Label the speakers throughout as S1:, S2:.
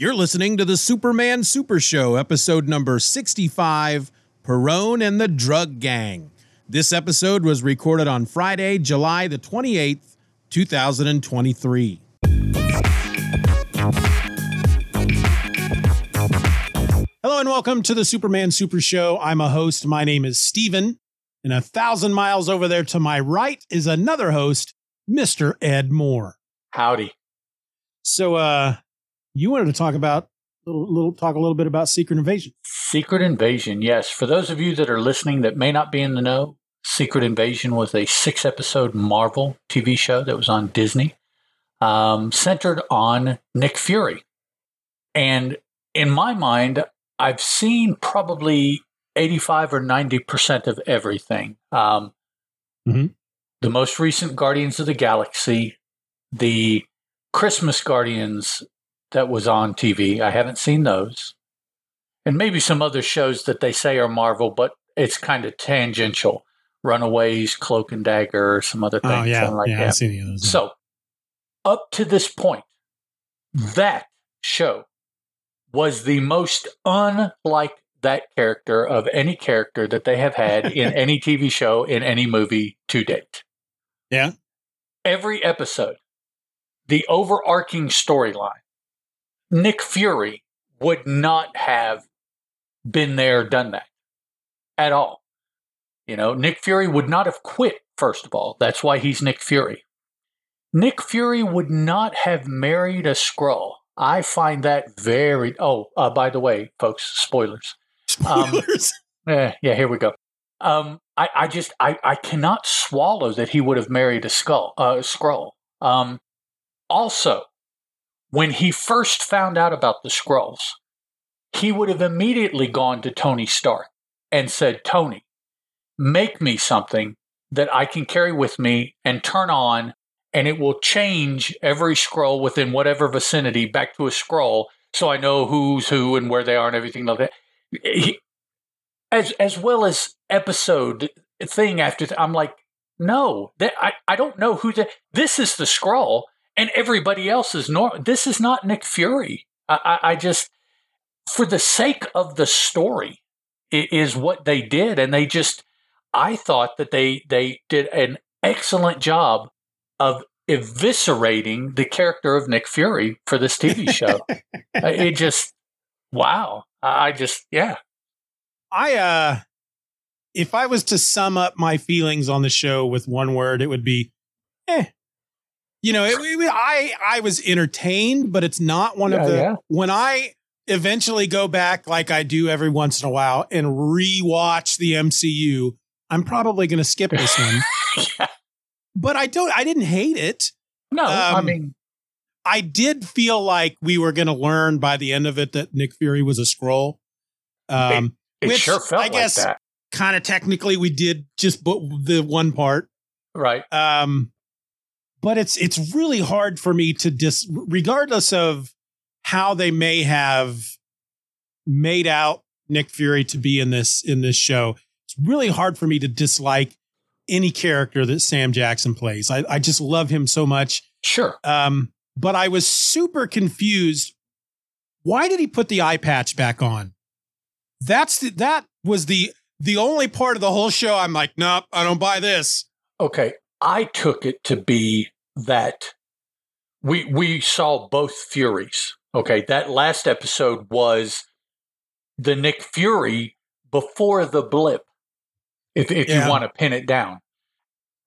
S1: You're listening to the Superman Super Show, episode number 65 Perrone and the Drug Gang. This episode was recorded on Friday, July the 28th, 2023. Hello and welcome to the Superman Super Show. I'm a host. My name is Steeven. And a thousand miles over there to my right is another host, Mr. Ed Moore.
S2: Howdy.
S1: So uh you wanted to talk about little little talk a little bit about Secret Invasion.
S2: Secret Invasion, yes. For those of you that are listening that may not be in the know, Secret Invasion was a six episode Marvel TV show that was on Disney, um, centered on Nick Fury. And in my mind, I've seen probably 85 or 90% of everything. Um,
S1: mm-hmm.
S2: The most recent Guardians of the Galaxy, the Christmas Guardians that was on TV. I haven't seen those. And maybe some other shows that they say are Marvel, but it's kind of tangential. Runaways, Cloak and Dagger, or some other things.
S1: Oh, yeah.
S2: like
S1: yeah,
S2: that.
S1: I've seen any of those.
S2: So, up to this point, that show was the most unlike that character of any character that they have had in any TV show, in any movie to date.
S1: Yeah.
S2: Every episode, the overarching storyline, Nick Fury would not have been there, done that at all. You know, Nick Fury would not have quit, first of all. That's why he's Nick Fury. Nick Fury would not have married a Skrull. I find that very. Oh, uh, by the way, folks, spoilers.
S1: Spoilers.
S2: Um, eh, yeah, here we go. Um, I, I just, I, I cannot swallow that he would have married a skull, uh, Skrull. Um, also, when he first found out about the Skrulls, he would have immediately gone to Tony Stark and said, Tony, make me something that I can carry with me and turn on, and it will change every Skrull within whatever vicinity back to a Skrull so I know who's who and where they are and everything like that. He, as, as well as episode thing after, th- I'm like, no, that, I, I don't know who the, this is the Skrull and everybody else is normal. This is not Nick Fury. I, I, I just, for the sake of the story, is what they did, and they just. I thought that they they did an excellent job of eviscerating the character of Nick Fury for this TV show. it just, wow! I just, yeah.
S1: I uh, if I was to sum up my feelings on the show with one word, it would be, eh you know, it, it, I I was entertained, but it's not one
S2: yeah,
S1: of the
S2: yeah.
S1: when I eventually go back like I do every once in a while and rewatch the MCU, I'm probably going to skip this one.
S2: yeah.
S1: But I don't I didn't hate it.
S2: No, um, I mean
S1: I did feel like we were going to learn by the end of it that Nick Fury was a Skrull.
S2: Um it, it
S1: which
S2: sure felt
S1: I guess
S2: like
S1: kind of technically we did just but the one part.
S2: Right.
S1: Um but it's it's really hard for me to dis regardless of how they may have made out Nick Fury to be in this in this show. It's really hard for me to dislike any character that Sam Jackson plays. I, I just love him so much.
S2: Sure.
S1: Um, but I was super confused. Why did he put the eye patch back on? That's the, that was the the only part of the whole show. I'm like, nope, I don't buy this.
S2: Okay, I took it to be that we we saw both Furies. Okay, that last episode was the Nick Fury before the blip, if if
S1: Yeah.
S2: you want to pin it down.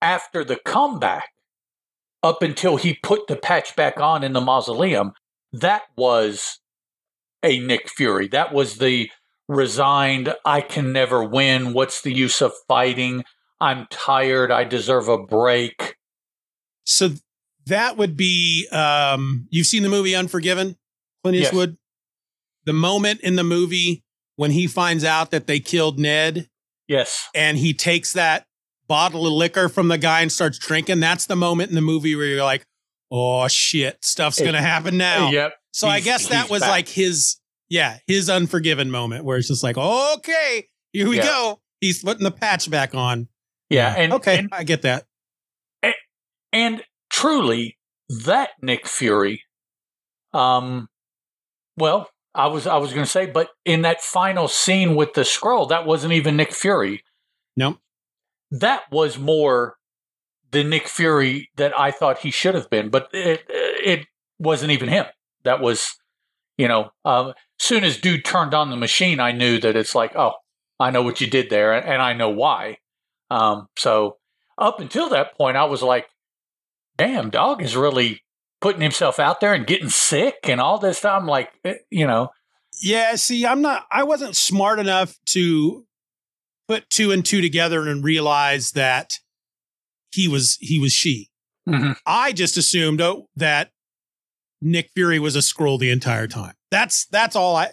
S2: After the comeback, up until he put the patch back on in the mausoleum, that was a Nick Fury. That was the resigned, I can never win. What's the use of fighting? I'm tired. I deserve a break.
S1: So that would be um you've seen the movie Unforgiven, Clint
S2: Yes.
S1: Eastwood? The moment in the movie when he finds out that they killed Ned
S2: Yes.
S1: and he takes that bottle of liquor from the guy and starts drinking, that's the moment in the movie where you're like, oh shit, stuff's
S2: It-
S1: gonna happen now.
S2: Yep.
S1: So I guess that was
S2: back.
S1: like his, yeah, his unforgiven moment where it's just like, okay, here we
S2: Yeah.
S1: go. He's putting the patch back on.
S2: Yeah. And
S1: okay,
S2: and,
S1: I get that.
S2: and truly, that Nick Fury, um, well, I was I was going to say, but in that final scene with the Skrull, that wasn't even Nick Fury.
S1: Nope.
S2: That was more the Nick Fury that I thought he should have been, but it it wasn't even him. That was, you know, um, soon as dude turned on the machine, I knew that it's like, oh, I know what you did there, and I know why. Um, so up until that point, I was like, damn, dog is really putting himself out there and getting sick and all this stuff. I'm like, eh, you know.
S1: Yeah, see, I'm not, I wasn't smart enough to put two and two together and realize that he was, he was she.
S2: Mm-hmm.
S1: I just assumed oh, that Nick Fury was a Skrull the entire time. That's, that's all I,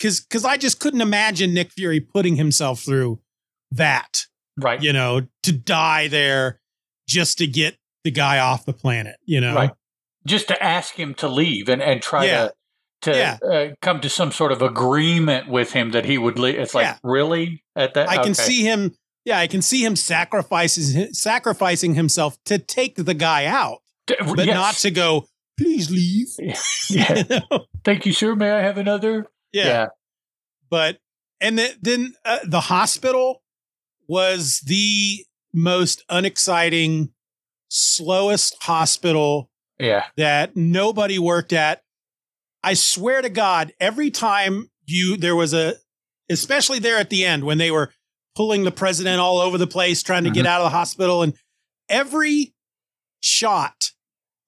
S1: cause, cause I just couldn't imagine Nick Fury putting himself through that,
S2: Right.
S1: you know, to die there just to get the guy off the planet, you know?
S2: Right. Just to ask him to leave and, and try
S1: Yeah.
S2: to to
S1: Yeah.
S2: uh, come to some sort of agreement with him that he would leave. It's like,
S1: Yeah.
S2: really? At that,
S1: I can see him. Yeah, I can see him sacrifices sacrificing himself to take the guy out,
S2: D-
S1: but
S2: yes.
S1: not to go. Please leave.
S2: Yeah.
S1: You know?
S2: Thank you, sir. May I have another?
S1: yeah. but and then, then uh, the hospital was the most unexciting, slowest hospital
S2: Yeah.
S1: that nobody worked at. I swear to God, every time you there was a, especially there at the end when they were pulling the president all over the place trying to get mm-hmm. out of the hospital, and every shot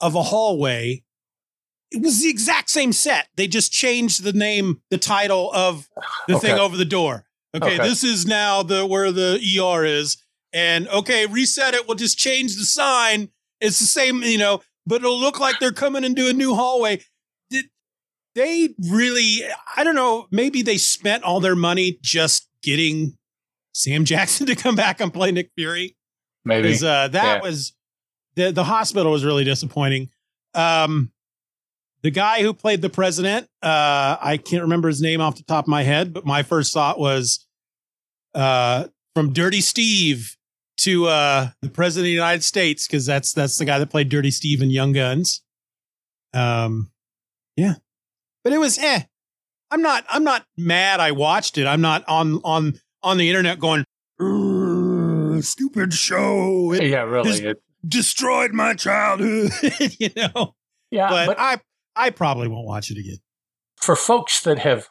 S1: of a hallway, it was the exact same set. They just changed the name, the title of the thing over the door. Okay,
S2: Okay.
S1: this is now the where the ER is, and okay, reset it. We'll just change the sign. It's the same, you know, but it'll look like they're coming into a new hallway. Did they really? I don't know. Maybe they spent all their money just getting Sam Jackson to come back and play Nick Fury.
S2: Maybe.
S1: Uh, that
S2: Yeah.
S1: was the the hospital was really disappointing. Um, the guy who played the president, uh, I can't remember his name off the top of my head, but my first thought was uh, from Dirty Steve to uh, the president of the United States because that's that's the guy that played Dirty Steve in Young Guns. Um, yeah, but it was eh. I'm not I'm not mad. I watched it. I'm not on on on the internet going. Stupid show. It
S2: yeah, really. It-
S1: destroyed my childhood. you know,
S2: yeah,
S1: but,
S2: but
S1: I I probably won't watch it again.
S2: for folks that have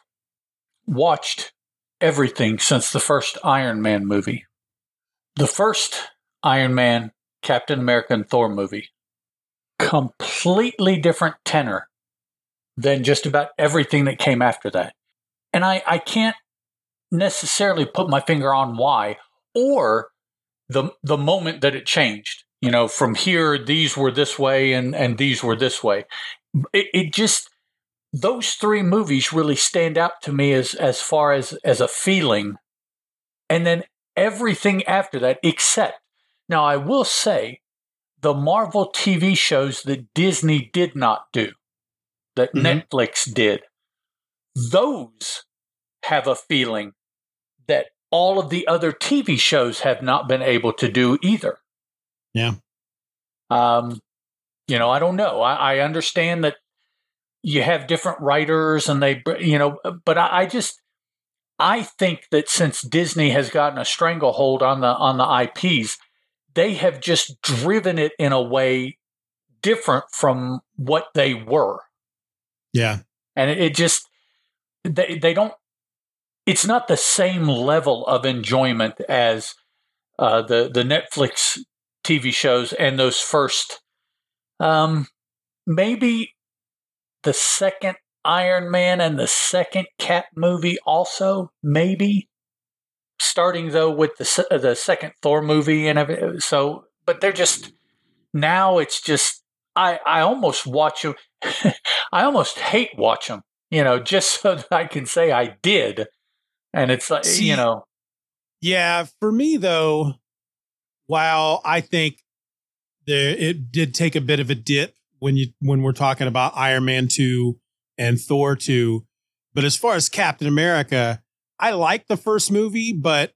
S2: watched everything since the first Iron Man movie, the first Iron Man, Captain America, and Thor movie, completely different tenor than just about everything that came after that. And I, I can't necessarily put my finger on why or the the moment that it changed. You know, from here these were this way and and these were this way. It, it just those three movies really stand out to me as as far as as a feeling and then everything after that except now i will say the marvel tv shows that disney did not do that
S1: Mhm.
S2: netflix did those have a feeling that all of the other tv shows have not been able to do either
S1: Yeah.
S2: um you know i don't know. I, I understand that you have different writers and they you know but I, I just i think that since disney has gotten a stranglehold on the on the ips they have just driven it in a way different from what they were.
S1: Yeah,
S2: and it, just they, they don't it's not the same level of enjoyment as uh, the the netflix tv shows and those first um maybe the second iron man and the second cap movie also maybe starting though with the the second thor movie and everything so but they're just now it's just i i almost watch them i almost hate watch them you know just so that i can say i did and it's like
S1: See,
S2: you know
S1: yeah. For me though, while I think there it did take a bit of a dip when you when we're talking about Iron Man two and Thor two, but as far as Captain America, I like the first movie, but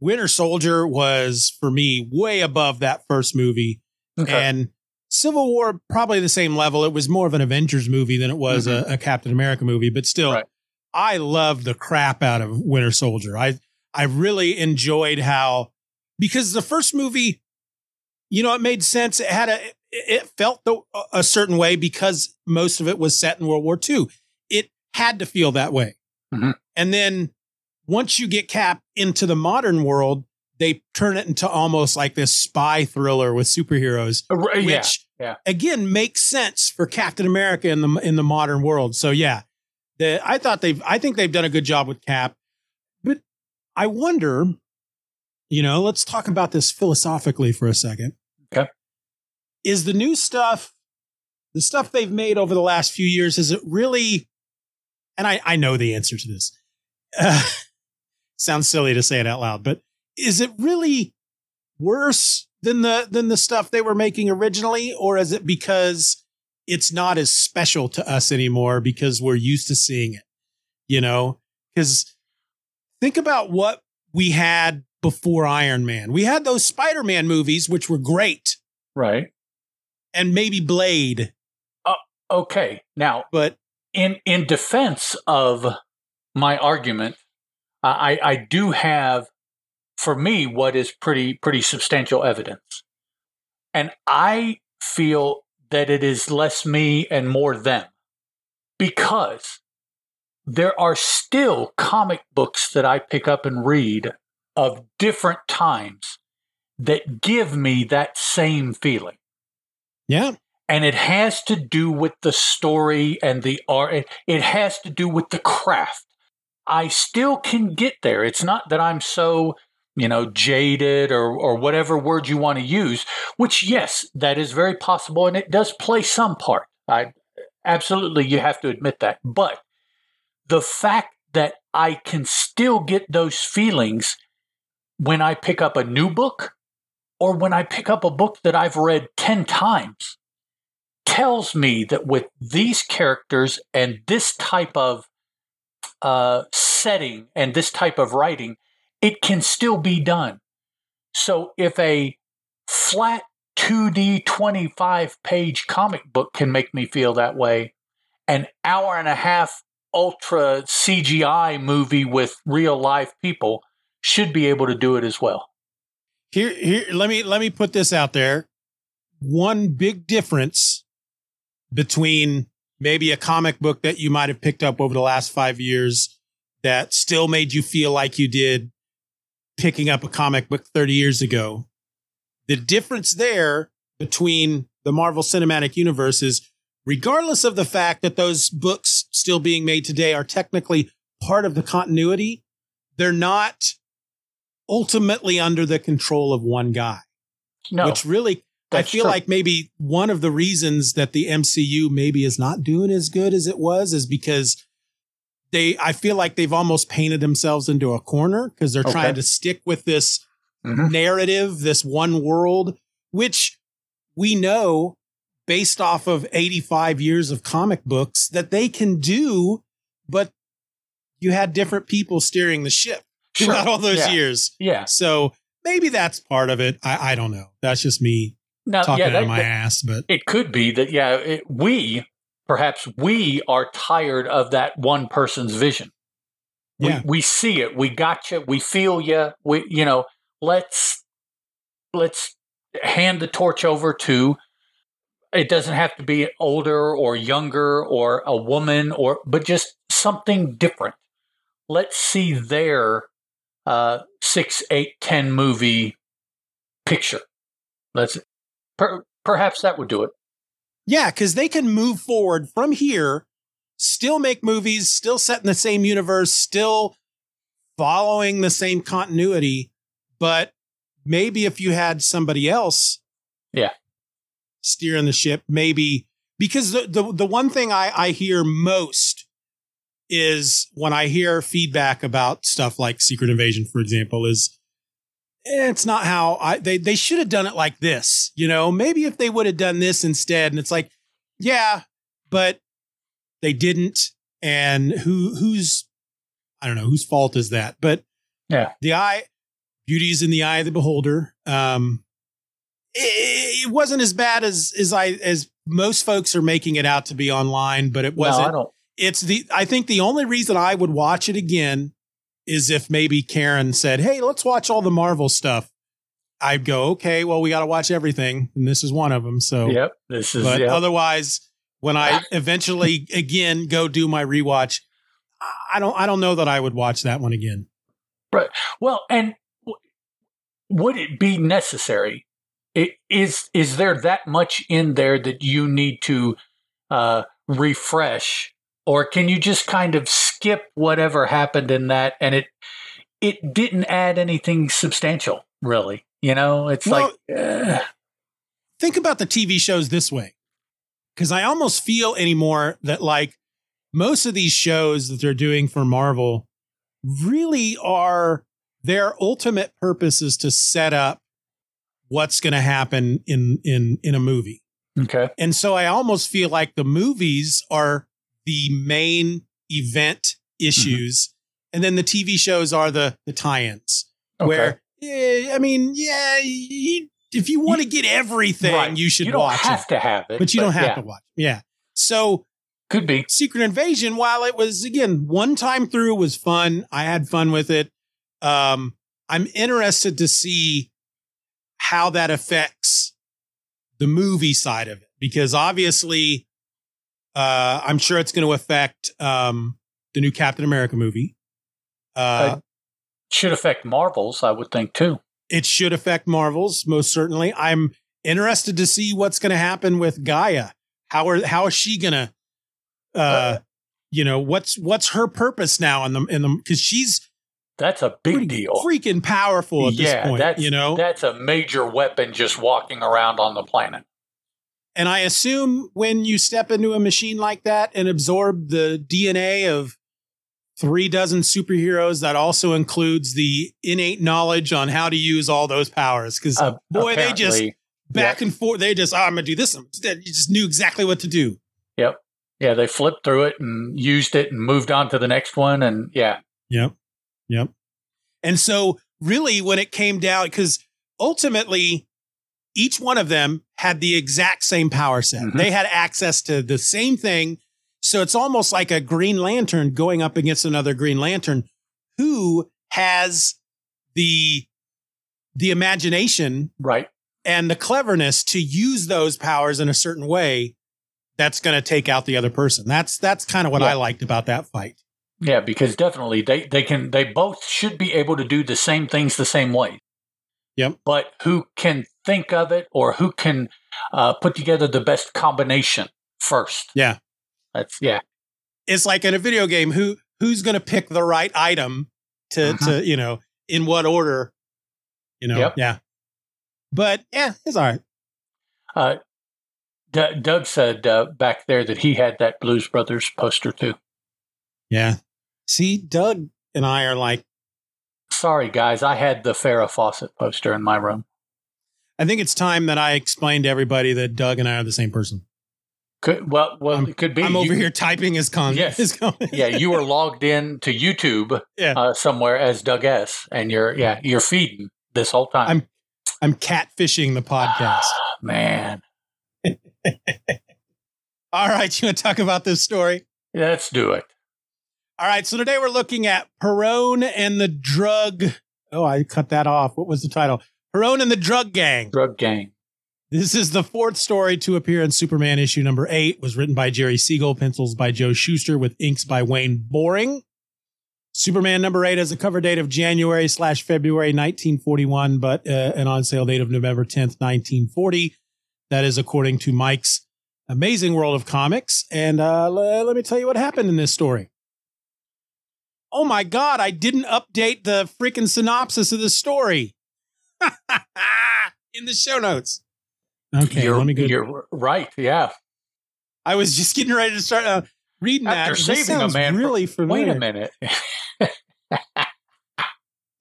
S1: Winter Soldier was for me way above that first movie.
S2: okay.
S1: And Civil War probably the same level. It was more of an Avengers movie than it was mm-hmm. a, a, Captain America movie, but still, right. I loved the crap out of Winter Soldier. I I really enjoyed how because the first movie, you know, it made sense. It had a it felt a certain way because most of it was set in World War II. It had to feel that way. Mm-hmm. And then once you get Cap into the modern world, they turn it into almost like this spy thriller with superheroes, uh, which yeah. again makes sense for Captain America in the in the modern world. So yeah, the, I thought they've I think they've done a good job with Cap, but I wonder, you know, let's talk about this philosophically for a second.
S2: Okay,
S1: is the new stuff, the stuff they've made over the last few years, is it really? And I I know the answer to this. Uh, sounds silly to say it out loud, but is it really worse than the than the stuff they were making originally or is it because it's not as special to us anymore because we're used to seeing it you know cuz think about what we had before Iron Man. We had those Spider-Man movies which were great.
S2: Right.
S1: And maybe Blade.
S2: Uh, okay. Now
S1: but
S2: in in defense of my argument I I do have for me what is pretty pretty substantial evidence. And I feel that it is less me and more them. Because there are still comic books that I pick up and read of different times that give me that same feeling.
S1: Yeah.
S2: And it has to do with the story and the art. It has to do with the craft. I still can get there. It's not that I'm so you know, jaded or, or whatever word you want to use, which, yes, that is very possible and it does play some part. I absolutely, you have to admit that. But the fact that I can still get those feelings when I pick up a new book or when I pick up a book that I've read 10 times tells me that with these characters and this type of uh, setting and this type of writing, it can still be done. So if a flat 2D 25 page comic book can make me feel that way, an hour and a half ultra CGI movie with real life people should be able to do it as well.
S1: Here here let me let me put this out there. One big difference between maybe a comic book that you might have picked up over the last 5 years that still made you feel like you did picking up a comic book 30 years ago. The difference there between the Marvel Cinematic Universe is regardless of the fact that those books still being made today are technically part of the continuity, they're not ultimately under the control of one guy.
S2: No.
S1: Which really I feel true. like maybe one of the reasons that the MCU maybe is not doing as good as it was is because they I feel like they've almost painted themselves into a corner because they're okay. trying to stick with this mm-hmm. narrative, this one world, which we know based off of 85 years of comic books that they can do, but you had different people steering the ship sure. throughout all those
S2: yeah.
S1: years.
S2: Yeah.
S1: So maybe that's part of it. I, I don't know. That's just me now, talking yeah, that, out of my
S2: that,
S1: ass, but
S2: it could be that, yeah, it, we perhaps we are tired of that one person's vision.
S1: Yeah.
S2: We, we see it. We got you. We feel you. We, you know, let's, let's hand the torch over to, it doesn't have to be older or younger or a woman or, but just something different. Let's see their uh, six, eight, ten movie picture. Let's, per, perhaps that would do it.
S1: Yeah, because they can move forward from here, still make movies, still set in the same universe, still following the same continuity. But maybe if you had somebody else,
S2: yeah,
S1: steering the ship, maybe because the the, the one thing I, I hear most is when I hear feedback about stuff like Secret Invasion, for example, is it's not how I they they should have done it like this. You know, maybe if they would have done this instead, and it's like, yeah, but they didn't. And who who's I don't know whose fault is that? But
S2: yeah,
S1: the eye beauty is in the eye of the beholder. Um, it, it wasn't as bad as as I as most folks are making it out to be online, but it wasn't.
S2: Don't.
S1: It's the I think the only reason I would watch it again is if maybe Karen said, "Hey, let's watch all the Marvel stuff." I'd go, "Okay, well, we got to watch everything, and this is one of them." So,
S2: Yep. This is.
S1: but
S2: yep.
S1: otherwise, when I eventually again go do my rewatch, I don't I don't know that I would watch that one again. Right.
S2: Well, and w- would it be necessary? It, is is there that much in there that you need to uh, refresh, or can you just kind of skip whatever happened in that, and it it didn't add anything substantial, really? You know, it's
S1: Well-
S2: like uh,
S1: think about the TV shows this way. Cause I almost feel anymore that like most of these shows that they're doing for Marvel really are their ultimate purpose is to set up what's going to happen in in in a movie.
S2: okay,
S1: And so I almost feel like the movies are the main event issues and then the TV shows are the the tie-ins
S2: okay.
S1: where yeah, I mean, yeah, you, if you want to get everything,
S2: Right.
S1: you should
S2: you don't
S1: watch
S2: have
S1: it,
S2: to have it,
S1: but you don't have
S2: yeah,
S1: to watch. it. Yeah. So
S2: Could be.
S1: Secret Invasion, while it was again one time through was fun, I had fun with it. Um, I'm interested to see how that affects the movie side of it because obviously, uh, I'm sure it's going to affect um, the new Captain America movie. Uh,
S2: Should affect Marvels, I would think too.
S1: it should affect Marvels most certainly. I'm interested to see what's going to happen with G'iah. How are how is she going to uh,
S2: Uh,
S1: you know, what's what's her purpose now in the in the cuz she's
S2: That's a big deal.
S1: freaking powerful at
S2: yeah,
S1: this point,
S2: that's
S1: you know.
S2: that's a major weapon just walking around on the planet.
S1: And I assume when you step into a machine like that and absorb the DNA of three dozen superheroes that also includes the innate knowledge on how to use all those powers cuz
S2: Uh,
S1: boy they just back and forth they just oh, I'm going to do this you just knew exactly what to do. Yep.
S2: Yeah, they flipped through it and used it and moved on to the next one, and yeah,
S1: Yep. Yep. And so really when it came down, because ultimately each one of them had the exact same power set.
S2: Mhm.
S1: They had access to the same thing. So it's almost like a Green Lantern going up against another Green Lantern who has the the imagination
S2: right.
S1: and the cleverness to use those powers in a certain way that's going to take out the other person. That's that's kind of what
S2: Yeah.
S1: I liked about that fight.
S2: Yeah, because definitely they they can they both should be able to do the same things the same way.
S1: Yep.
S2: But who can think of it or who can uh, put together the best combination first?
S1: Yeah.
S2: That's yeah.
S1: it's like in a video game who who's going to pick the right item to
S2: Mhm.
S1: to you know in what order you know
S2: Yep.
S1: yeah but yeah it's all right
S2: Uh, D- Doug said uh, back there that he had that Blues Brothers poster too.
S1: yeah see doug and i are like
S2: Sorry, guys, I had the Farrah Fawcett poster in my room.
S1: i think it's time that i explain to everybody that doug and i are the same person
S2: Could, well, well,
S1: I'm-
S2: it could be.
S1: i'm over
S2: You-
S1: here typing his con
S2: Yes.
S1: his con-
S2: yeah, you were logged in to YouTube
S1: Yeah.
S2: uh, somewhere as Doug S, and you're yeah you're feeding this whole time.
S1: I'm- i'm catfishing the podcast
S2: Man,
S1: all right you want to talk about this story
S2: let's do it.
S1: All right so today we're looking at perrone and the drug oh i cut that off what was the title perrone and the drug gang
S2: Drug gang.
S1: This is the fourth story to appear in Superman issue number eight. It was written by Jerry Siegel, pencils by Joe Shuster, with inks by Wayne Boring. Superman number eight has a cover date of January slash February 1941, but uh, an on sale date of November 10th, 1940. That is according to Mike's Amazing World of Comics. And uh, le- let me tell you what happened in this story. Oh my God, I didn't update the freaking synopsis of the story in the show notes. Okay,
S2: you're,
S1: let me go.
S2: you're right. Yeah.
S1: I was just getting ready to start uh, reading
S2: After
S1: that. This
S2: saving a
S1: sounds
S2: man for-
S1: really familiar.
S2: Wait a minute.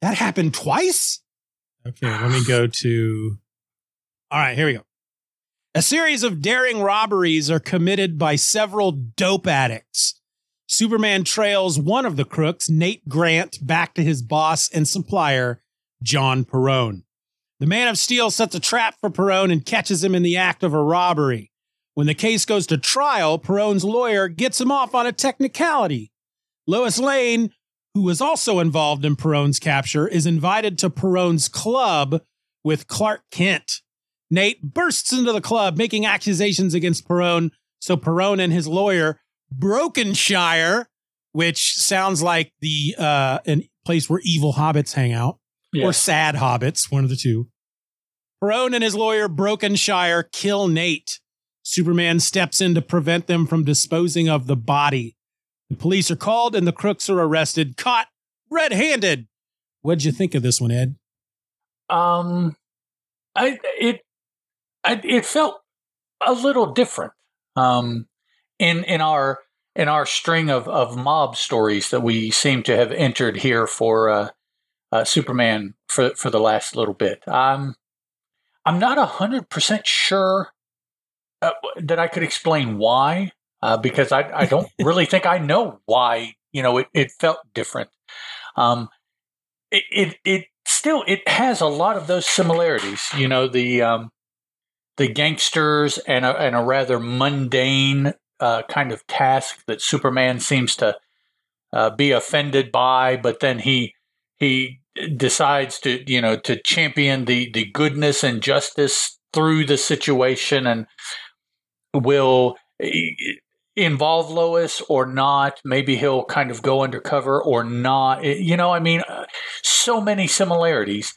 S1: That happened twice? Okay, let me go to. All right, here we go. A series of daring robberies are committed by several dope addicts. Superman trails one of the crooks, Nate Grant, back to his boss and supplier, John Perrone. The Man of Steel sets a trap for Perrone and catches him in the act of a robbery. When the case goes to trial, Perrone's lawyer gets him off on a technicality. Lois Lane, who was also involved in Perrone's capture, is invited to Perrone's club with Clark Kent. Nate bursts into the club, making accusations against Perrone. So Perrone and his lawyer, Brokenshire, which sounds like the uh, an place where evil hobbits hang out, or sad hobbits, one of the two. Perrone and his lawyer, Brokenshire, kill Nate. Superman steps in to prevent them from disposing of the body. The police are called and the crooks are arrested, caught red handed. What'd you think of this one, Ed?
S2: Um, I it I, it felt a little different. Um, in in our in our string of of mob stories that we seem to have entered here for uh, uh, Superman for for the last little bit. Um, I'm not a hundred percent sure uh, that I could explain why, uh, because I I don't really think I know why. You know, it it felt different. Um, it it it still it has a lot of those similarities. You know, the um, the gangsters and a, and a rather mundane uh, kind of task that Superman seems to uh, be offended by, but then he he decides to you know to champion the the goodness and justice through the situation and will eh, involve Lois or not. Maybe he'll kind of go undercover or not. You know, I mean, uh, so many similarities.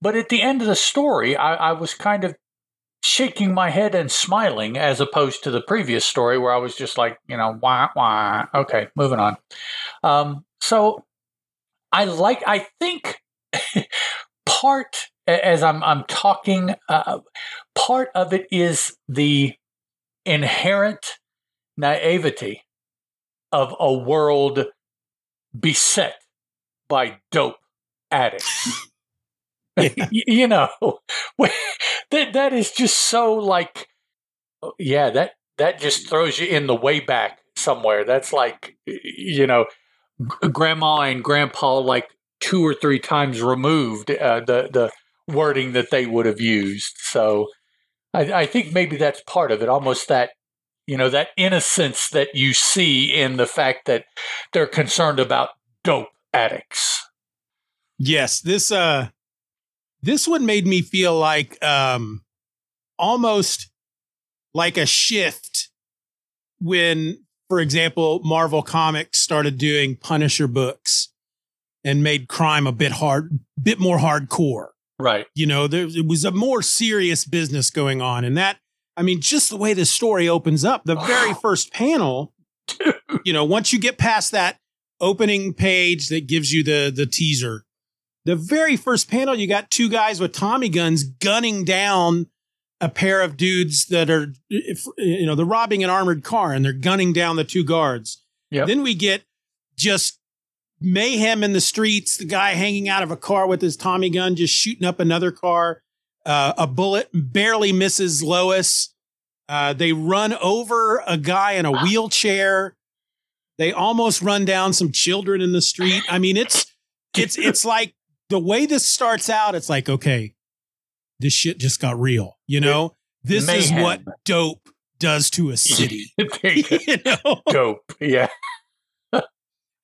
S2: But at the end of the story, I, I was kind of shaking my head and smiling as opposed to the previous story where I was just like, you know, wah, wah. Okay, moving on. Um, so I like, I think part, as I'm, I'm talking, uh, part of it is the inherent naivety of a world beset by dope addicts. You know, that that is just so like, oh, yeah, that that just throws you in the way back somewhere. That's like, you know, grandma and grandpa like two or three times removed uh, the the wording that they would have used. So, I, I think maybe that's part of it. Almost that you know that innocence that you see in the fact that they're concerned about dope addicts.
S1: Yes, this uh this one made me feel like um almost like a shift when for example Marvel Comics started doing Punisher books and made crime a bit hard bit more hardcore.
S2: Right.
S1: You know, there it was a more serious business going on and that I mean just the way the story opens up, the very first panel, you know, once you get past that opening page that gives you the the teaser the very first panel, you got two guys with Tommy guns gunning down a pair of dudes that are, you know, they're robbing an armored car and they're gunning down the two guards.
S2: Yep.
S1: Then we get just mayhem in the streets. The guy hanging out of a car with his Tommy gun, just shooting up another car. Uh, a bullet barely misses Lois. Uh, they run over a guy in a wheelchair. They almost run down some children in the street. I mean, it's it's it's like the way this starts out, it's like, okay, this shit just got real. You know, this is what dope does to a city.
S2: You
S1: you know,
S2: dope. Yeah.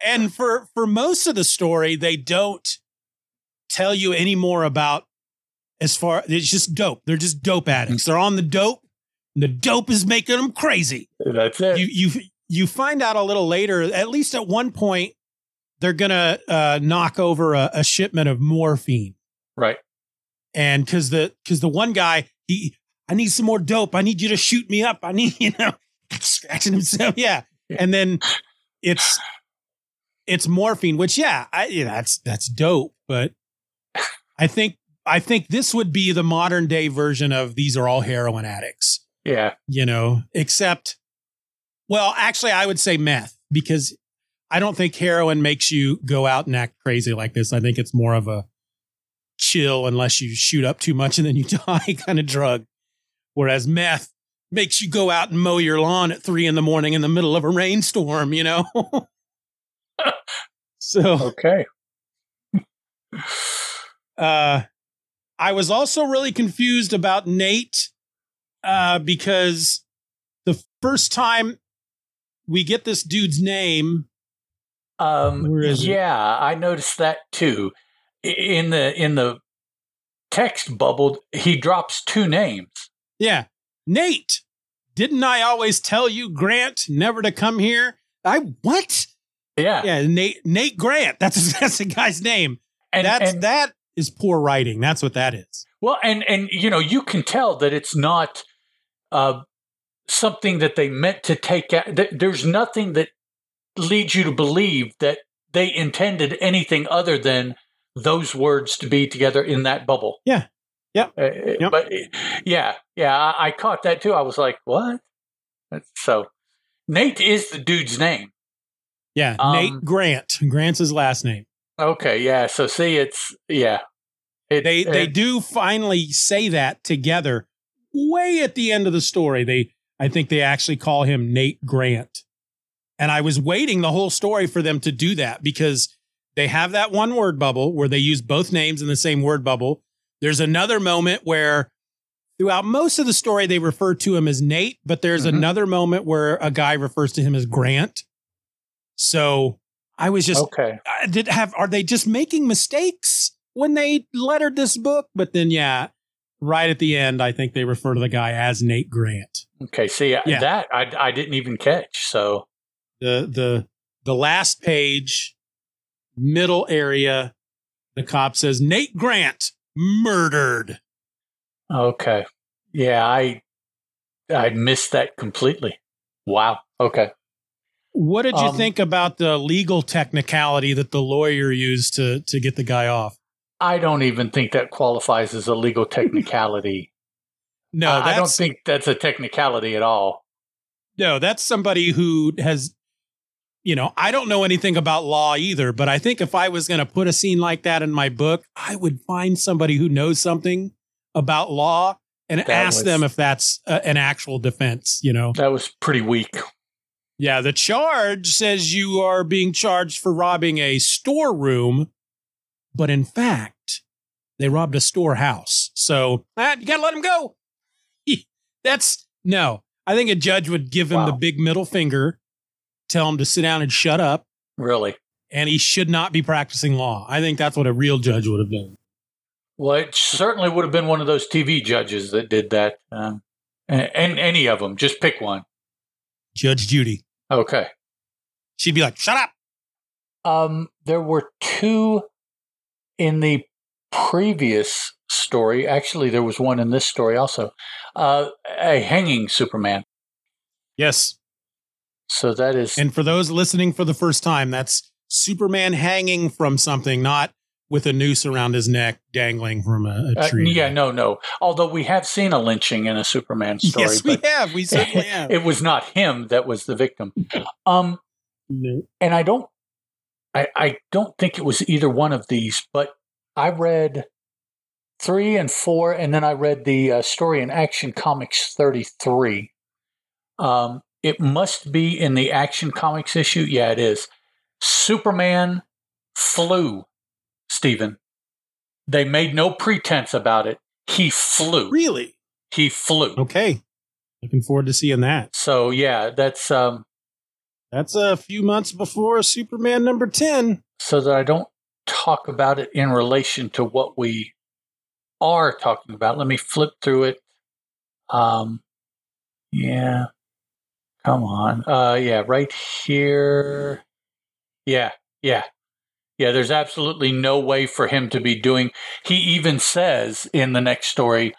S1: and for for most of the story, they don't tell you any more about as far. It's just dope. They're just dope addicts. They're on the dope. And the dope is making them crazy.
S2: That's it.
S1: you you you find out a little later at least at one point they're gonna uh, knock over a, a shipment of morphine.
S2: Right.
S1: and because the because the one guy he i need some more dope. I need you to shoot me up. I need you know scratching himself. Yeah. And then it's it's morphine which yeah i yeah, that's that's dope. But i think i think this would be the modern day version of these are all heroin addicts.
S2: Yeah.
S1: you know, except, well, actually, I would say meth because I don't think heroin makes you go out and act crazy like this. I think it's more of a chill unless you shoot up too much and then you die kind of drug. Whereas meth makes you go out and mow your lawn at three in the morning in the middle of a rainstorm, you know? so,
S2: Okay.
S1: uh, I was also really confused about Nate uh, because the first time we get this dude's name,
S2: Um,
S1: Where is it?
S2: yeah, I noticed that too. In the in the text bubble, he drops two names.
S1: yeah, Nate. Didn't I always tell you, Grant, never to come here? I what?
S2: Yeah,
S1: Yeah, Nate Nate Grant. That's that's the guy's name.
S2: and
S1: that's
S2: and,
S1: that is poor writing. That's what that is.
S2: well, and and you know, you can tell that it's not uh, something that they meant to take out. There's nothing that leads you to believe that they intended anything other than those words to be together in that bubble.
S1: Yeah. Yeah.
S2: Uh,
S1: Yep.
S2: But yeah, yeah, I, I caught that too. I was like, what? So Nate is the dude's name.
S1: Yeah,
S2: Um,
S1: Nate Grant. Grant's his last name.
S2: Okay, yeah. So see, it's yeah. It,
S1: They they do finally say that together way at the end of the story. They I think they actually call him Nate Grant. And I was waiting the whole story for them to do that because they have that one word bubble where they use both names in the same word bubble. There's another moment where throughout most of the story they refer to him as Nate, but there's
S2: Mhm.
S1: another moment where a guy refers to him as Grant. So I was just
S2: okay.
S1: I did have are they just making mistakes when they lettered this book? But then yeah, right at the end, I think they refer to the guy as Nate Grant.
S2: Okay. See
S1: Yeah.
S2: that I I didn't even catch. So
S1: The the the last page, middle area, the cop says Nate Grant murdered.
S2: okay. Yeah, I I missed that completely. Wow. Okay.
S1: What did you
S2: Um,
S1: think about the legal technicality that the lawyer used to to get the guy off?
S2: I don't even think that qualifies as a legal technicality.
S1: No,
S2: I- I don't think that's a technicality at all.
S1: No, that's somebody who has, you know, I don't know anything about law either, but I think if I was going to put a scene like that in my book, I would find somebody who knows something about law and
S2: That
S1: ask
S2: was-
S1: them if that's a, an actual defense, you know.
S2: That was pretty weak.
S1: Yeah, the charge says you are being charged for robbing a storeroom, but in fact, they robbed a storehouse. So, ah, you got to let them go. That's no. I think a judge would give him the big middle finger, tell him to sit down and shut up,
S2: Really.
S1: and he should not be practicing law. I think that's what a real judge would have done.
S2: Well, it certainly would have been one of those TV judges that did that. Um, and, and any of them, just pick one.
S1: Judge Judy.
S2: Okay.
S1: She'd be like, shut up.
S2: Um, there were two in the previous story. Actually, there was one in this story also. Uh, a hanging Superman.
S1: Yes.
S2: So that is
S1: And for those listening for the first time, that's Superman hanging from something, not with a noose around his neck dangling from a, a
S2: uh,
S1: tree.
S2: yeah, no, no. Although we have seen a lynching in a Superman story,
S1: yes, we have. We certainly have.
S2: it was not him that was the victim. Um,
S1: No.
S2: and I don't, I, I don't think it was either one of these, but I read three and four, and then I read the uh, story in Action Comics thirty three. Um, it must be in the Action Comics issue. Yeah, it is. Superman flew, Steeven. They made no pretense about it. He flew.
S1: Really?
S2: He flew.
S1: Okay. Looking forward to seeing that.
S2: So yeah, that's um,
S1: That's a few months before Superman number 10.
S2: so that I don't talk about it in relation to what we are talking about. Let me flip through it. Um, yeah, come on. Uh, yeah, right here. Yeah, yeah, yeah. There's absolutely no way for him to be doing. He even says in the next story,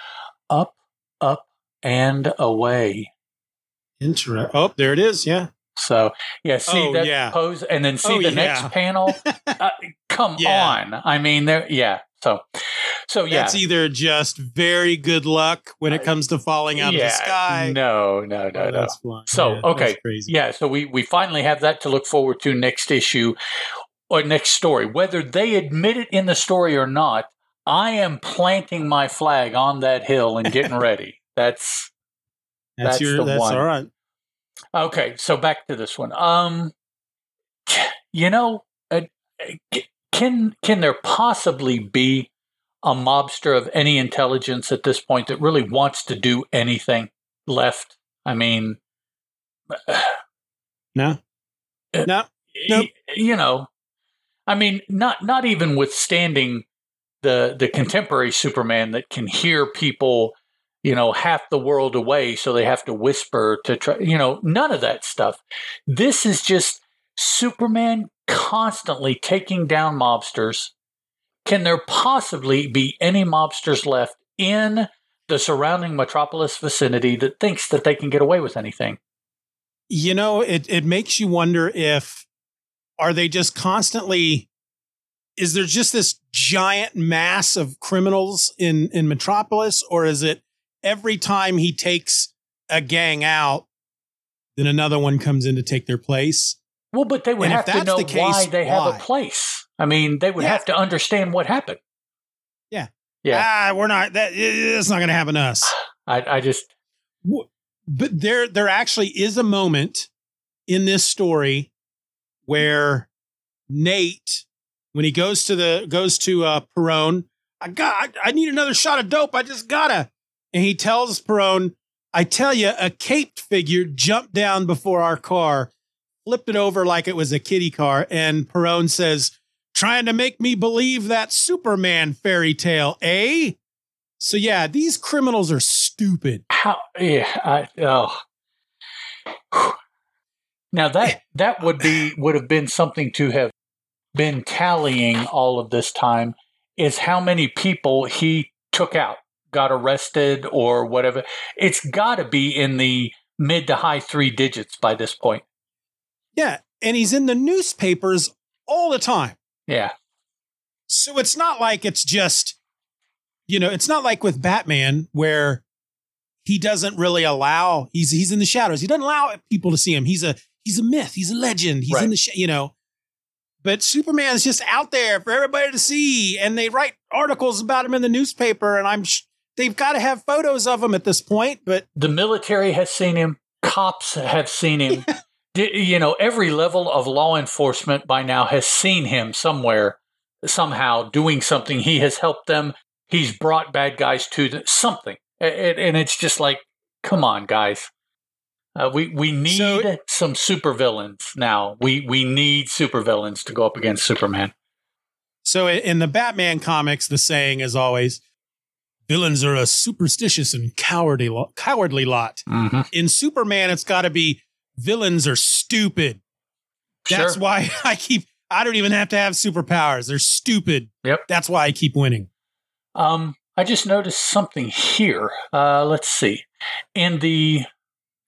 S2: "Up, up, and away."
S1: Interesting. Oh, there it is. Yeah.
S2: So yeah, see
S1: Oh,
S2: that
S1: yeah.
S2: pose, and then see
S1: Oh,
S2: the
S1: yeah.
S2: next panel. Uh, come on, I mean, there, yeah. So, so yeah,
S1: it's either just very good luck when it comes to falling out
S2: yeah,
S1: of the sky.
S2: No, no, no,
S1: Oh,
S2: no.
S1: flying.
S2: So,
S1: Yeah,
S2: okay. Yeah, so we we finally have that to look forward to next issue or next story. Whether they admit it in the story or not, I am planting my flag on that hill and getting ready. That's
S1: That's,
S2: that's
S1: your.
S2: the
S1: That's
S2: one.
S1: all right.
S2: Okay, so back to this one. Um, you know, uh, can can there possibly be a mobster of any intelligence at this point that really wants to do anything left. I mean,
S1: no,
S2: Uh,
S1: no,
S2: y- you know, I mean, not not even withstanding the the contemporary Superman that can hear people, you know, half the world away, so they have to whisper to try. You know, none of that stuff. This is just Superman constantly taking down mobsters. Can there possibly be any mobsters left in the surrounding metropolis vicinity that thinks that they can get away with anything?
S1: you know, it it makes you wonder if are they just constantly is there just this giant mass of criminals in in Metropolis or is it every time he takes a gang out then another one comes in to take their place?
S2: Well, but they would
S1: And
S2: have to know
S1: the case,
S2: why they have a place. I mean, they would
S1: Yeah.
S2: have to understand what happened.
S1: Yeah.
S2: Yeah.
S1: Ah, we're not that it's not going to happen to us.
S2: I, I just,
S1: but there there actually is a moment in this story where Nate, when he goes to the goes to uh Perrone, I got I need another shot of dope. I just gotta. And he tells Perrone, I tell you, a caped figure jumped down before our car, flipped it over like it was a kiddie car, and Perrone says, trying to make me believe that Superman fairy tale, eh? So yeah, these criminals are stupid.
S2: how, yeah, I, oh. Now that, that would be, would have been something to have been tallying all of this time is how many people he took out, got arrested or whatever. It's got to be in the mid to high three digits by this point.
S1: Yeah, and he's in the newspapers all the time.
S2: Yeah.
S1: So it's not like it's just, you know, it's not like with Batman where he doesn't really allow he's he's in the shadows. He doesn't allow people to see him. He's a he's a myth. He's a legend. He's
S2: Right.
S1: in the sh- you know. But Superman's just out there for everybody to see, and they write articles about him in the newspaper. And I'm sh- they've got to have photos of him at this point. But
S2: the military has seen him. Cops have seen him. You know every level of law enforcement by now has seen him somewhere somehow doing something. He has helped them. He's brought bad guys to them something. And it's just like come on guys. Uh, we we need
S1: So-
S2: some supervillains now. We we need supervillains to go up against superman.
S1: So in the Batman comics, the saying is always, "Villains are a superstitious and cowardly lo- cowardly lot."
S2: mm-hmm.
S1: In Superman, it's got to be villains are stupid. That's
S2: sure.
S1: why I keep. I don't even have to have superpowers. They're stupid.
S2: Yep.
S1: That's why I keep winning.
S2: Um, I just noticed something here. Uh, let's see. In the,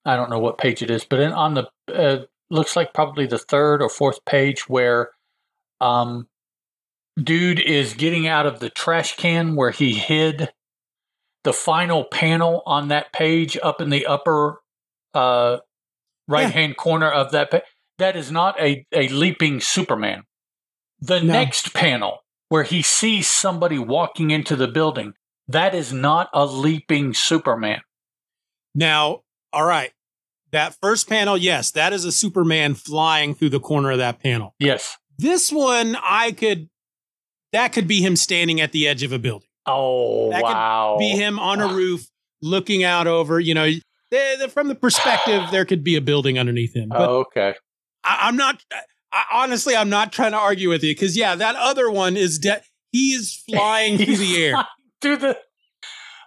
S2: I don't know what page it is, but in, on the, uh, looks like probably the third or fourth page where, um, dude is getting out of the trash can where he hid. The final panel on that page, up in the upper, uh, right hand corner of that page, that is not a a leaping Superman. The
S1: No.
S2: next panel where he sees somebody walking into the building. That is not a leaping Superman.
S1: Now, all right, that first panel, yes, that is a Superman flying through the corner of that panel.
S2: Yes.
S1: This one, I could. That could be him standing at the edge of a building.
S2: Oh,
S1: That could
S2: wow.
S1: be him on a roof looking out over, you know, the- the- from the perspective, there could be a building underneath him. But
S2: Oh, okay.
S1: I, I'm not, I, honestly, I'm not trying to argue with you because, yeah, that other one is dead. He is flying through the air.
S2: Through the.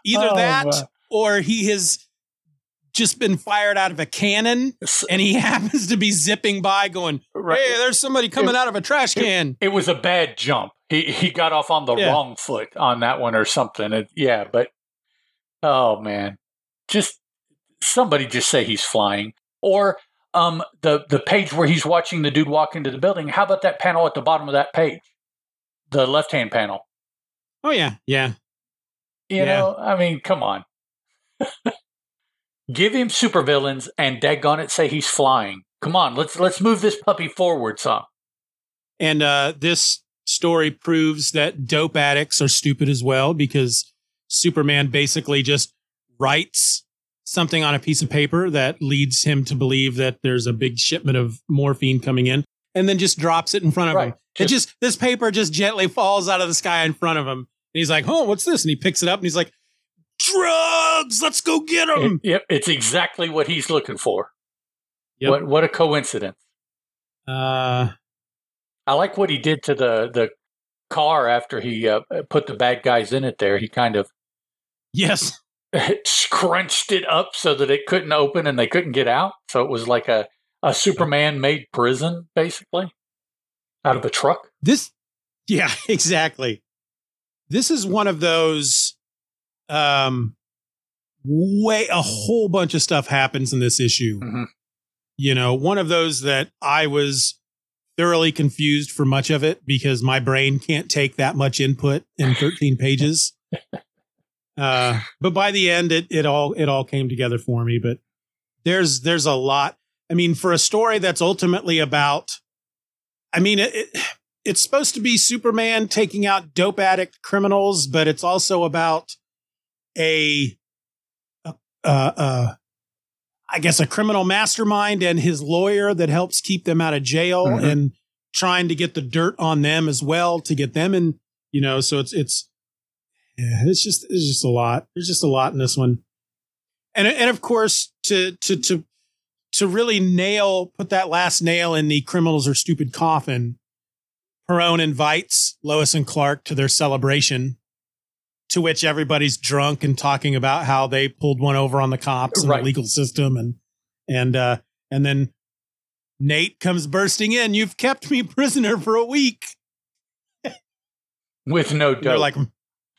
S1: Either
S2: Oh,
S1: that
S2: wow.
S1: or he has just been fired out of a cannon and he happens to be zipping by going, hey, there's somebody coming out of a trash can.
S2: It was a bad jump. He he got off on the
S1: Yeah.
S2: wrong foot on that one or something. It, yeah, but oh man, just somebody just say he's flying or um the the page where he's watching the dude walk into the building. How about that panel at the bottom of that page, the left hand panel?
S1: Oh, yeah. Yeah.
S2: You
S1: Yeah.
S2: know, I mean, come on. Give him supervillains and daggone it, say he's flying. Come on, let's let's move this puppy forward some.
S1: And uh, this story proves that dope addicts are stupid as well because Superman basically just writes something on a piece of paper that leads him to believe that there's a big shipment of morphine coming in and then just drops it in front of him. It just this paper just gently falls out of the sky in front of him. And he's like, "Oh, what's this?" And he picks it up and he's like, "Drugs! Let's go get them!"
S2: Yep, it's exactly what he's looking for.
S1: Yep.
S2: What what a coincidence.
S1: Uh,
S2: I like what he did to the the car after he uh, put the bad guys in it. There, he kind of
S1: yes,
S2: scrunched it up so that it couldn't open and they couldn't get out. So it was like a a Superman made prison, basically, out of a truck.
S1: This, yeah, exactly. This is one of those. Um, way a whole bunch of stuff happens in this issue.
S2: Mhm.
S1: You know, one of those that I was thoroughly confused for much of it because my brain can't take that much input in 13 pages. Uh, but by the end, it it all it all came together for me. But there's there's a lot. I mean, for a story that's ultimately about, I mean, it, it it's supposed to be Superman taking out dope addict criminals, but it's also about a, a uh, uh, I guess, a criminal mastermind and his lawyer that helps keep them out of jail
S2: Mhm.
S1: and trying to get the dirt on them as well to get them in. You know, so it's it's yeah, it's just it's just a lot. There's just a lot in this one, and and of course to to to to really nail put that last nail in the criminals are stupid coffin. Perrone invites Lois and Clark to their celebration, to which everybody's drunk and talking about how they pulled one over on the cops and
S2: Right.
S1: the legal system, and and uh, and then Nate comes bursting in. You've kept me prisoner for a week.
S2: with no
S1: And they're like,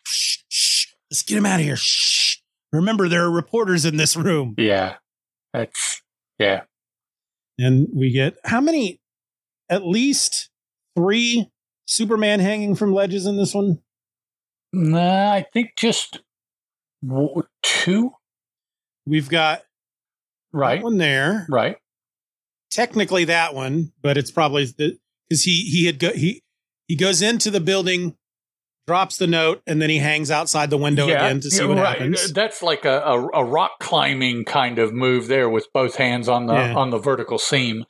S1: shh, shh, let's get him out of here. Shh. Remember, there are reporters in this room.
S2: yeah, that's yeah.
S1: And we get how many? At least three Superman hanging from ledges in this one.
S2: Nah, I think just two.
S1: We've got
S2: Right,
S1: one there.
S2: right.
S1: Technically, that one, but it's probably because he he had go, he he goes into the building, drops the note, and then he hangs outside the window again to see
S2: yeah,
S1: what
S2: right.
S1: happens.
S2: That's like a, a, a rock climbing kind of move there with both hands on the
S1: Yeah.
S2: on the vertical seam.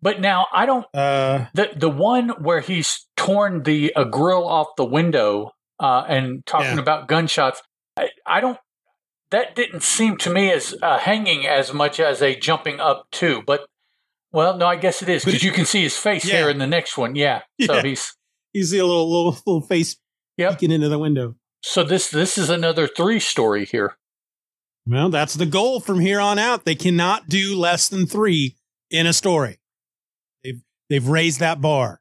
S2: But now I don't
S1: Uh,
S2: the the one where he's torn the a grill off the window uh, and talking
S1: Yeah.
S2: about gunshots. I, I don't. That didn't seem to me as uh, hanging as much as a jumping up too. But well, no, I guess it is because you can see his face
S1: Yeah.
S2: here in the next one. Yeah, so
S1: Yeah.
S2: he's
S1: you see a little little little face
S2: Yep.
S1: peeking into the window.
S2: so this this is another three story here.
S1: Well, that's the goal from here on out. They cannot do less than three in a story. They've they've raised that bar.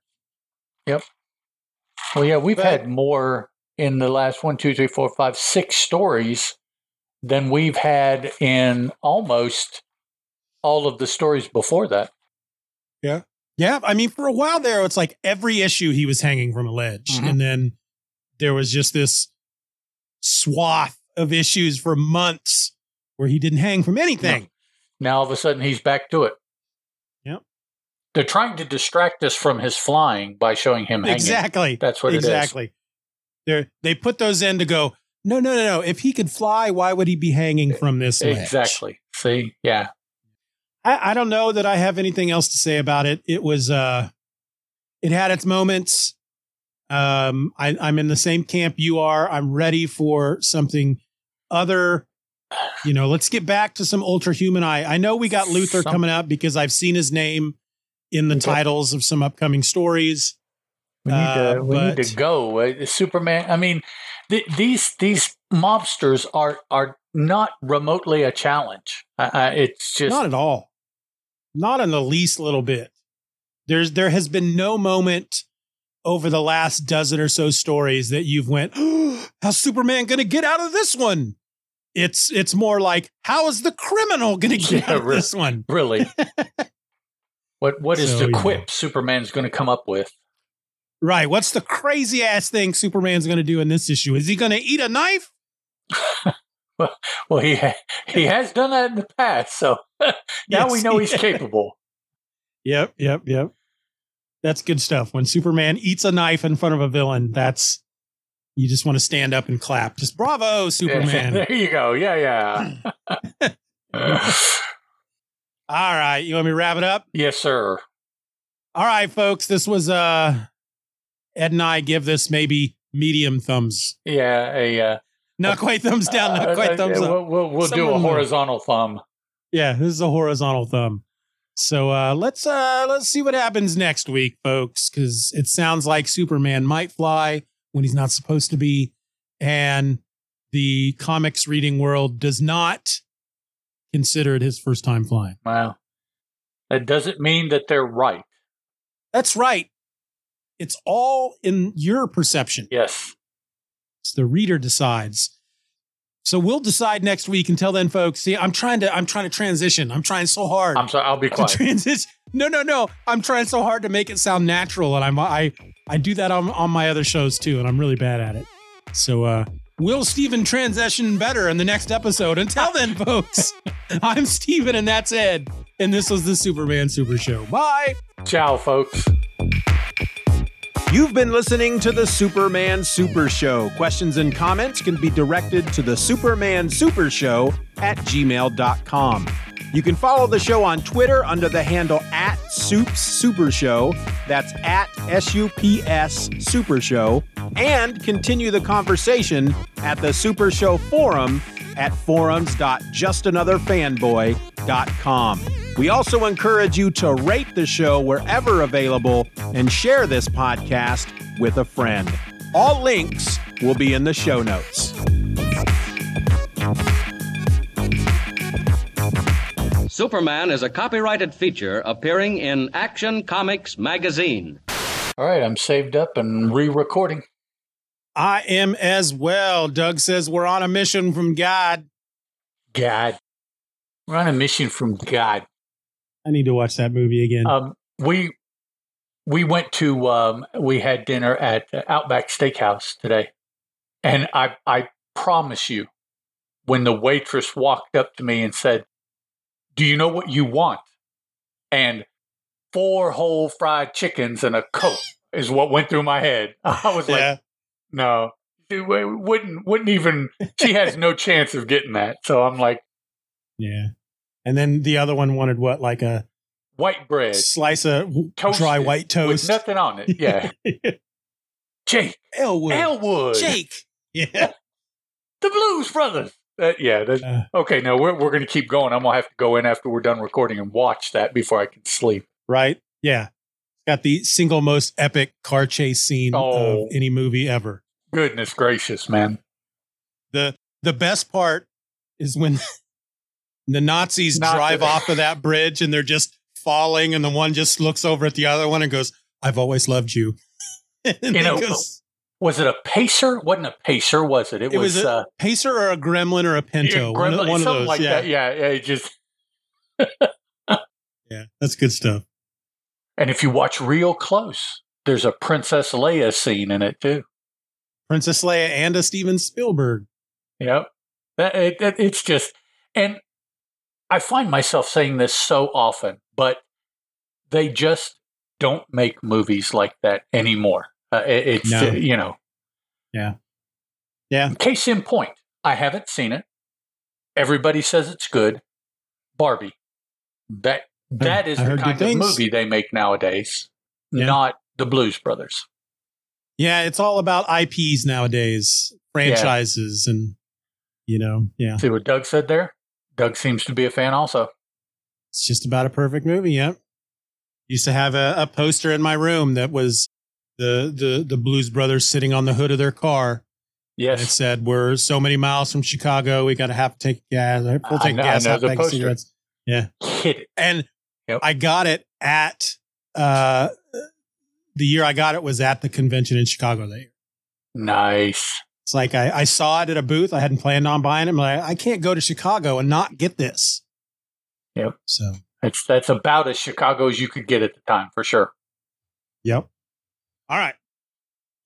S1: Yep.
S2: Well, yeah, we've
S1: But-
S2: had more in the last one, two, three, four, five, six stories than we've had in almost all of the stories before that.
S1: Yeah, Yeah. I mean, for a while there, it's like every issue he was hanging from a ledge,
S2: Mhm.
S1: and then there was just this swath of issues for months where he didn't hang from anything.
S2: Now all of a sudden he's back to it.
S1: Yep.
S2: They're trying to distract us from his flying by showing him hanging.
S1: Exactly.
S2: That's what it is.
S1: exactly. They they put those in to go. No, no, no, no. If he could fly, why would he be hanging from this
S2: is.
S1: ledge?
S2: Exactly. See? Yeah.
S1: I, I don't know that I have anything else to say about it. It was uh it had its moments. Um I, I'm in the same camp you are. I'm ready for something other. You know, let's get back to some Ultra-Humanite. I know we got Luthor
S2: Some-
S1: coming up because I've seen his name in the
S2: Okay.
S1: titles of some upcoming stories.
S2: We need
S1: Uh,
S2: to we need to go. Uh, Superman. I mean, th- these these mobsters are are not remotely a challenge. Uh, uh, it's just
S1: Not at all. Not in the least little bit. There's there has been no moment over the last dozen or so stories that you've went, how's Superman gonna get out of this one? It's it's more like, how is the criminal gonna get
S2: Yeah,
S1: out of
S2: really.
S1: this one?
S2: really. what what is
S1: So,
S2: the
S1: yeah.
S2: quip Superman's going to come up with?
S1: Right. What's the crazy ass thing Superman's gonna do in this issue? Is he gonna eat a knife?
S2: Well, he ha- he has done that in the past, so now we know he's capable.
S1: Yep, yep, yep. That's good stuff. When Superman eats a knife in front of a villain, that's you just want to stand up and clap. Just bravo, Superman.
S2: there you go. Yeah, yeah.
S1: All right, you want me to wrap it up?
S2: yes, sir.
S1: All right, folks. This was uh Ed and I give this maybe medium thumbs.
S2: Yeah, a uh,
S1: not quite thumbs down, not
S2: uh,
S1: quite
S2: uh,
S1: thumbs
S2: yeah,
S1: up.
S2: We'll, we'll, do a
S1: in the middle.
S2: horizontal thumb.
S1: Yeah, this is a horizontal thumb. So uh, let's uh, let's see what happens next week, folks, because it sounds like Superman might fly when he's not supposed to be, and the comics reading world does not consider it his first time flying.
S2: Wow. That doesn't mean that they're right.
S1: That's right. It's all in your perception.
S2: Yes.
S1: It's the reader decides. So we'll decide next week. Until then, folks. See, I'm trying to I'm trying to transition. I'm trying so hard.
S2: I'm sorry. I'll be quiet.
S1: transition. No, no, no. I'm trying so hard to make it sound natural, and I'm I I do that on on my other shows too, and I'm really bad at it. So uh will Steeven transition better in the next episode? Until then, folks, I'm Steeven and that's Ed. And this was the Superman Super Show. Bye.
S2: Ciao, folks.
S1: You've been listening to the Superman Super Show. Questions and comments can be directed to the Superman Super Show at gmail.com. You can follow the show on Twitter under the handle at Soups Super Show. That's at S U P S Super Show. And continue the conversation at the Super Show Forum at forums.justanotherfanboy.com. We also encourage you to rate the show wherever available and share this podcast with a friend. All links will be in the show notes.
S3: Superman is a copyrighted feature appearing in Action Comics magazine.
S2: All right. I'm saved up and re recording.
S1: I am as well. Doug says we're on a mission from God.
S2: God. We're on a mission from God.
S1: I need to watch that movie again.
S2: Um, we we went to um, we had dinner at Outback Steakhouse today, and I I promise you, when the waitress walked up to me and said, "Do you know what you want?" and four whole fried chickens and a coke is what went through my head. I was like,
S1: yeah.
S2: "No." She w- wouldn't wouldn't even she has no chance of getting that so i'm like
S1: Yeah. And then the other one wanted what? Like a
S2: white bread
S1: slice of
S2: Toasted
S1: dry white
S2: with
S1: toast.
S2: nothing on it yeah jake
S1: Elwood.
S2: elwood
S1: Jake. Yeah.
S2: the Blues Brothers. Uh, yeah. that-
S1: Uh.
S2: okay. No, we're we're going to keep going. I'm gonna have to go in after we're done recording and watch that before I can sleep.
S1: Right? Yeah. Got the single most epic car chase scene
S2: Oh.
S1: of any movie ever.
S2: Goodness gracious, man!
S1: The the best part is when the Nazis
S2: Not
S1: drive off of that bridge and they're just falling and the one just looks over at the other one and goes, I've always loved you. and
S2: You know,
S1: goes,
S2: Was it a pacer? wasn't a pacer, was it?
S1: it was, a
S2: uh,
S1: pacer or a gremlin or a pinto. one, of,
S2: gremlin-
S1: one of
S2: something
S1: those.
S2: like
S1: yeah.
S2: that. Yeah, yeah. it just
S1: Yeah. That's good stuff.
S2: And if you watch real close, there's a Princess Leia scene in it too.
S1: Princess Leia and a Steven Spielberg.
S2: Yep. That, it, it- it's just, and I find myself saying this so often, but they just don't make movies like that anymore. Uh, it- it's,
S1: No.
S2: uh, you know.
S1: Yeah. Yeah.
S2: Case in point, I haven't seen it. Everybody says it's good. Barbie. That that is
S1: I
S2: the kind of movie they make nowadays,
S1: Yeah.
S2: not the Blues Brothers.
S1: Yeah, it's all about IPs nowadays, franchises, and you know, yeah,
S2: See what Doug said there? Doug seems to be a fan also.
S1: it's just about a perfect movie. Yep. Used to have a, a poster in my room that was the the the Blues Brothers sitting on the hood of their car. And it said, "We're so many miles from Chicago. We got to have to take gas. We'll take
S2: know-
S1: gas
S2: know
S1: out
S2: the poster.
S1: cigarettes."
S2: Hit it.
S1: And
S2: Yep.
S1: I got it at uh, the year I got it was at the convention in Chicago that year.
S2: Nice.
S1: It's like I, I saw it at a booth. I hadn't planned on buying it. I'm like, I can't go to Chicago and not get this.
S2: Yep.
S1: So,
S2: That's that's about as Chicago as you could get at the time, for sure.
S1: yep. All right.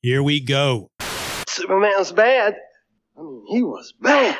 S1: Here we go.
S4: Superman's bad. I mean, he was bad.